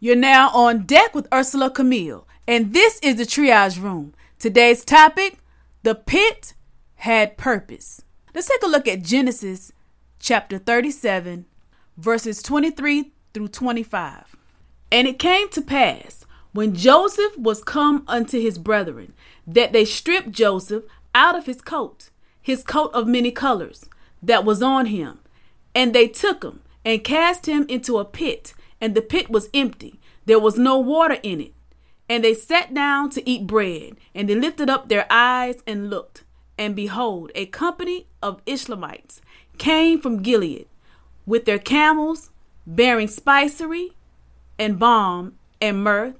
You're now on deck with Ursela Camille, and this is the Triage Room. Today's topic the pit had purpose. Let's take a look at Genesis chapter 37, verses 23 through 25. And it came to pass when Joseph was come unto his brethren that they stripped Joseph out of his coat, his coat of many colors that was on him, and they took him and cast him into a pit, and the pit was empty, there was no water in it. And they sat down to eat bread, and they lifted up their eyes and looked and behold, a company of Ishmaelites came from Gilead with their camels bearing spicery and balm and myrrh,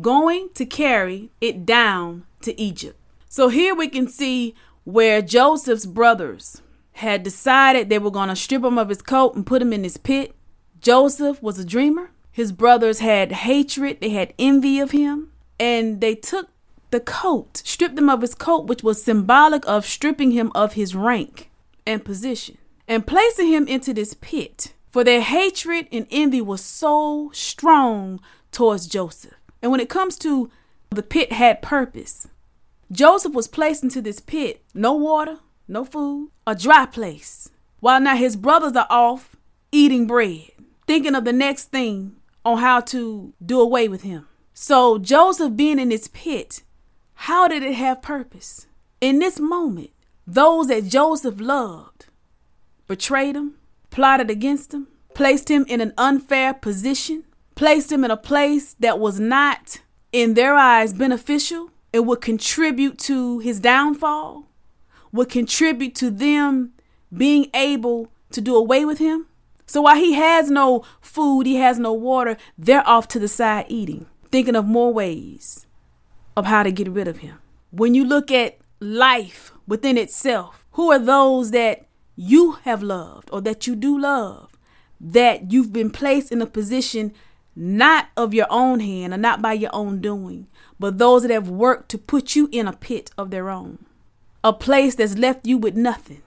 going to carry it down to Egypt. So here we can see where Joseph's brothers had decided they were going to strip him of his coat and put him in his pit. Joseph was a dreamer. His brothers had hatred, they had envy of him, and they took the coat, stripped him of his coat, which was symbolic of stripping him of his rank and position, and placing him into this pit. For their hatred and envy was so strong towards Joseph. And when it comes to the pit had purpose, Joseph was placed into this pit, no water, no food, a dry place, while now his brothers are off eating bread, thinking of the next thing on how to do away with him. So Joseph being in this pit how did it have purpose? In this moment, those that Joseph loved betrayed him, plotted against him, placed him in an unfair position, placed him in a place that was not, in their eyes, beneficial and would contribute to his downfall, would contribute to them being able to do away with him. So while he has no food, he has no water, they're off to the side eating, thinking of more ways of how to get rid of him. When you look at life within itself, who are those that you have loved or that you do love that you've been placed in a position not of your own hand or not by your own doing, but those that have worked to put you in a pit of their own, a place that's left you with nothing,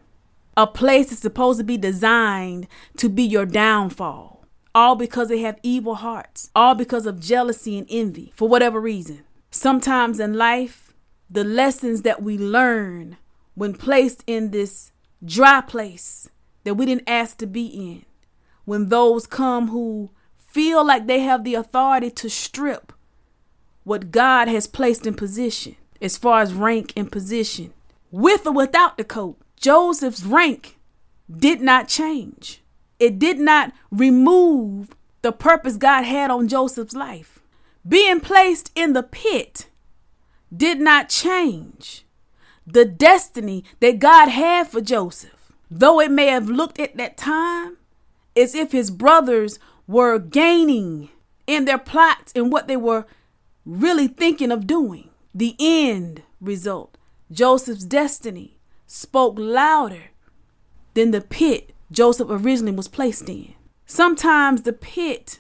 a place that's supposed to be designed to be your downfall, all because they have evil hearts, all because of jealousy and envy for whatever reason. Sometimes in life, the lessons that we learn when placed in this dry place that we didn't ask to be in, when those come who feel like they have the authority to strip what God has placed in position, as far as rank and position, with or without the coat, Joseph's rank did not change. It did not remove the purpose God had on Joseph's life being placed in the pit did not change the destiny that God had for Joseph. Though it may have looked at that time as if his brothers were gaining in their plots and what they were really thinking of doing, the end result, Joseph's destiny, spoke louder than the pit Joseph originally was placed in. Sometimes the pit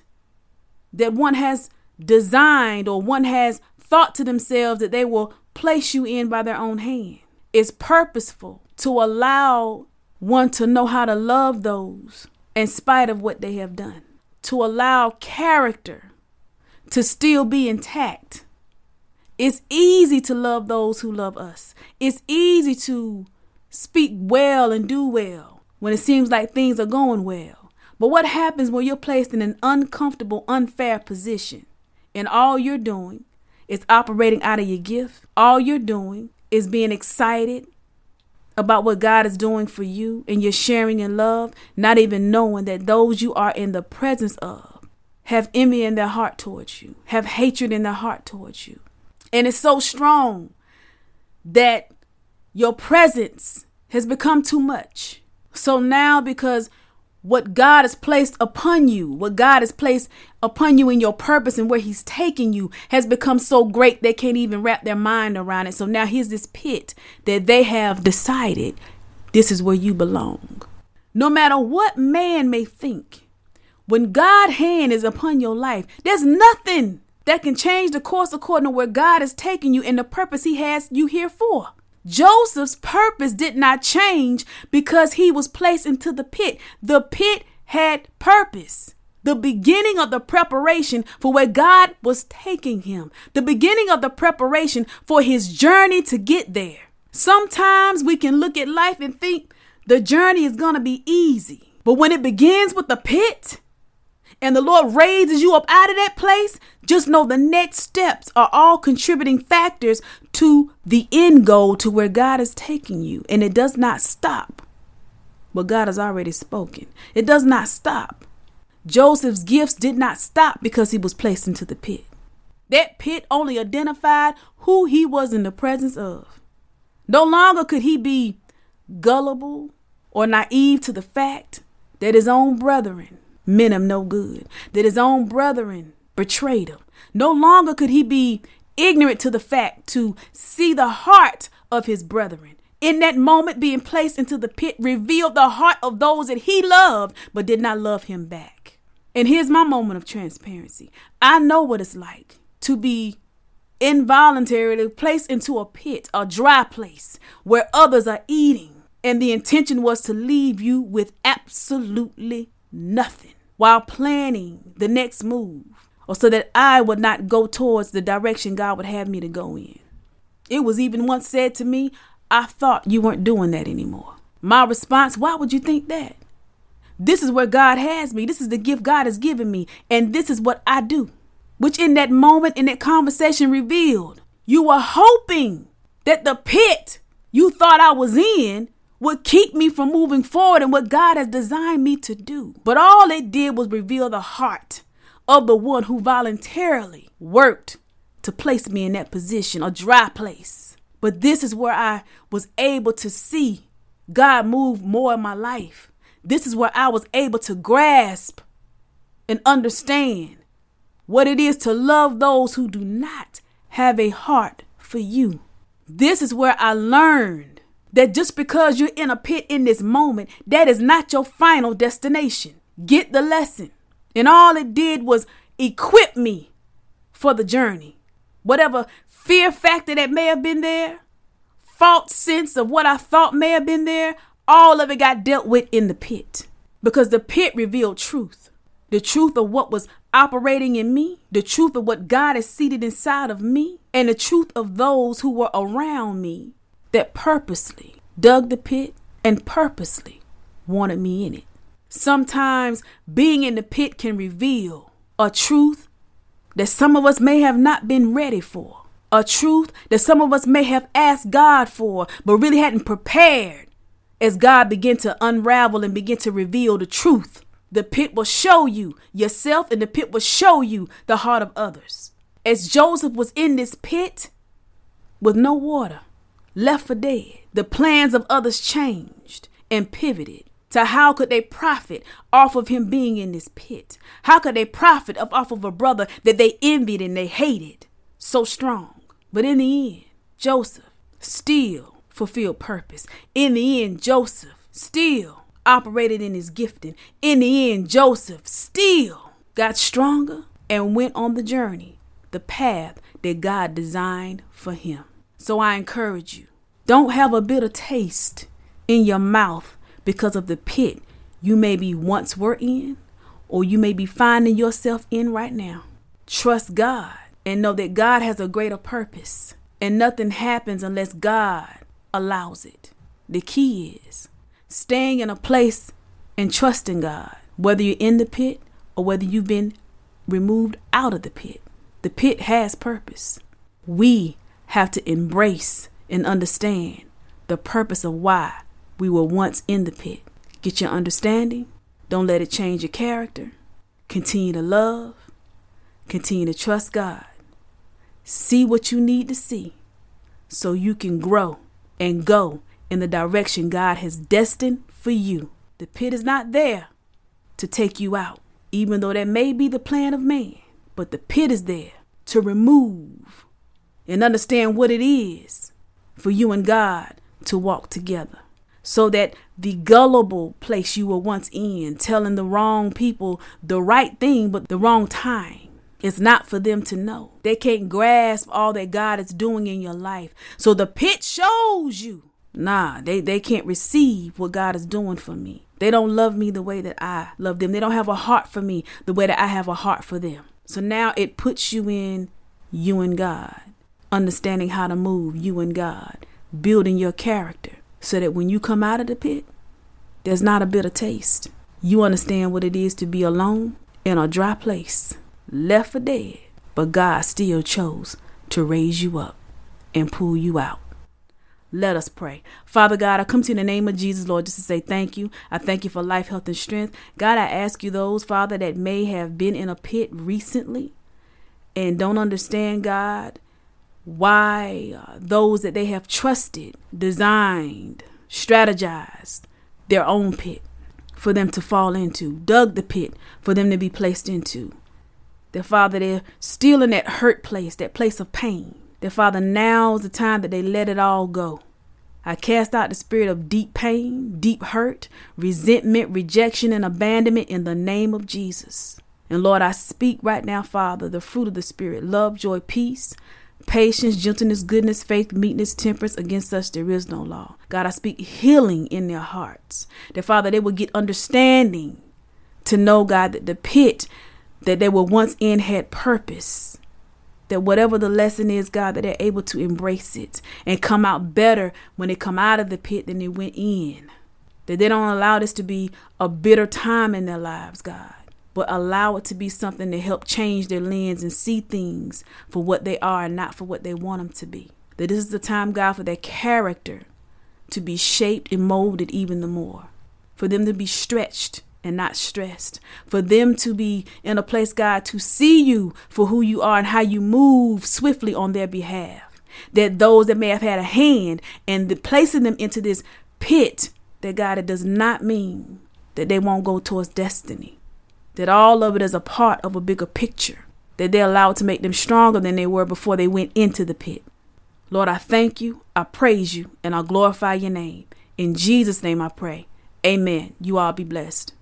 that one has designed or one has thought to themselves that they will place you in by their own hand. is purposeful to allow one to know how to love those in spite of what they have done, to allow character to still be intact. It's easy to love those who love us. It's easy to speak well and do well when it seems like things are going well. But what happens when you're placed in an uncomfortable, unfair position? and all you're doing is operating out of your gift. All you're doing is being excited about what God is doing for you and you're sharing in love, not even knowing that those you are in the presence of have envy in their heart towards you, have hatred in their heart towards you. And it's so strong that your presence has become too much. So now, because what God has placed upon you, what God has placed upon you in your purpose and where He's taking you has become so great they can't even wrap their mind around it. So now here's this pit that they have decided this is where you belong. No matter what man may think, when God's hand is upon your life, there's nothing that can change the course according to where God is taking you and the purpose He has you here for. Joseph's purpose did not change because he was placed into the pit. The pit had purpose. The beginning of the preparation for where God was taking him, the beginning of the preparation for his journey to get there. Sometimes we can look at life and think the journey is going to be easy. But when it begins with the pit, and the Lord raises you up out of that place, just know the next steps are all contributing factors to the end goal to where God is taking you. And it does not stop. But God has already spoken. It does not stop. Joseph's gifts did not stop because he was placed into the pit. That pit only identified who he was in the presence of. No longer could he be gullible or naive to the fact that his own brethren meant him no good, that his own brethren betrayed him. No longer could he be ignorant to the fact to see the heart of his brethren. In that moment, being placed into the pit revealed the heart of those that he loved but did not love him back. And here's my moment of transparency I know what it's like to be involuntarily placed into a pit, a dry place where others are eating. And the intention was to leave you with absolutely nothing while planning the next move, or so that I would not go towards the direction God would have me to go in. It was even once said to me, I thought you weren't doing that anymore. My response, why would you think that? This is where God has me. This is the gift God has given me. And this is what I do. Which in that moment, in that conversation, revealed you were hoping that the pit you thought I was in would keep me from moving forward and what God has designed me to do. But all it did was reveal the heart of the one who voluntarily worked to place me in that position, a dry place. But this is where I was able to see God move more in my life. This is where I was able to grasp and understand what it is to love those who do not have a heart for you. This is where I learned that just because you're in a pit in this moment, that is not your final destination. Get the lesson. And all it did was equip me for the journey. Whatever fear factor that may have been there, false sense of what I thought may have been there, all of it got dealt with in the pit. Because the pit revealed truth. The truth of what was operating in me, the truth of what God has seated inside of me, and the truth of those who were around me that purposely dug the pit and purposely wanted me in it. Sometimes being in the pit can reveal a truth that some of us may have not been ready for, a truth that some of us may have asked God for, but really hadn't prepared as God began to unravel and begin to reveal the truth. The pit will show you yourself, and the pit will show you the heart of others. As Joseph was in this pit with no water, left for dead. The plans of others changed and pivoted to how could they profit off of him being in this pit? How could they profit off of a brother that they envied and they hated so strong? But in the end, Joseph still fulfilled purpose. In the end, Joseph still operated in his gifting. In the end, Joseph still got stronger and went on the journey, the path that God designed for him. So I encourage you don't have a bitter taste in your mouth because of the pit you maybe once were in or you may be finding yourself in right now. Trust God and know that God has a greater purpose and nothing happens unless God allows it. The key is staying in a place and trusting God, whether you're in the pit or whether you've been removed out of the pit. The pit has purpose. We have to embrace and understand the purpose of why we were once in the pit. Get your understanding. Don't let it change your character. Continue to love. Continue to trust God. See what you need to see so you can grow and go in the direction God has destined for you. The pit is not there to take you out, even though that may be the plan of man. But the pit is there to remove and understand what it is for you and God to walk together. So that the gullible place you were once in, telling the wrong people the right thing but the wrong time, it's not for them to know. They can't grasp all that God is doing in your life. So the pit shows you. Nah, they, they can't receive what God is doing for me. They don't love me the way that I love them. They don't have a heart for me the way that I have a heart for them. So now it puts you in you and God, understanding how to move you and God, building your character so that when you come out of the pit, there's not a bitter taste. You understand what it is to be alone in a dry place left for dead, but God still chose to raise you up and pull you out. Let us pray. Father God, I come to you in the name of Jesus, Lord, just to say thank you. I thank you for life, health, and strength. God, I ask you those, Father, that may have been in a pit recently and don't understand, God, why uh, those that they have trusted, designed, strategized their own pit for them to fall into, dug the pit for them to be placed into. There Father, they're still in that hurt place, that place of pain. There Father, now's the time that they let it all go. I cast out the spirit of deep pain, deep hurt, resentment, rejection, and abandonment in the name of Jesus. And Lord, I speak right now, Father, the fruit of the Spirit love, joy, peace, patience, gentleness, goodness, faith, meekness, temperance. Against such there is no law. God, I speak healing in their hearts. That, Father, they will get understanding to know, God, that the pit that they were once in had purpose. That whatever the lesson is, God, that they're able to embrace it and come out better when they come out of the pit than they went in. That they don't allow this to be a bitter time in their lives, God, but allow it to be something to help change their lens and see things for what they are and not for what they want them to be. That this is the time, God, for their character to be shaped and molded even the more, for them to be stretched and not stressed. For them to be in a place, God, to see you for who you are and how you move swiftly on their behalf. That those that may have had a hand and the placing them into this pit, that God, it does not mean that they won't go towards destiny. That all of it is a part of a bigger picture. That they're allowed to make them stronger than they were before they went into the pit. Lord, I thank you, I praise you, and I glorify your name. In Jesus' name I pray. Amen. You all be blessed.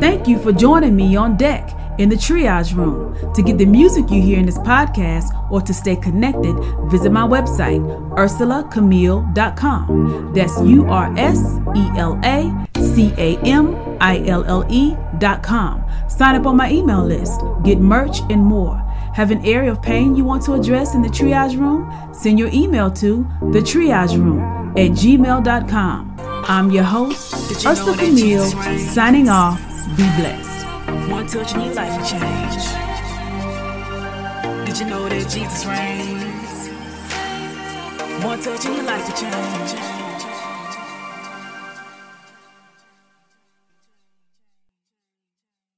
Thank you for joining me on deck in the triage room. To get the music you hear in this podcast or to stay connected, visit my website, urselacamille.com. That's U R S E L A C A M I L L com. Sign up on my email list, get merch, and more. Have an area of pain you want to address in the triage room? Send your email to the triage room at gmail.com. I'm your host, Ursela Camille, signing off. Be blessed. One touch and your life will change. Did you know that Jesus reigns? One touch and your life will change.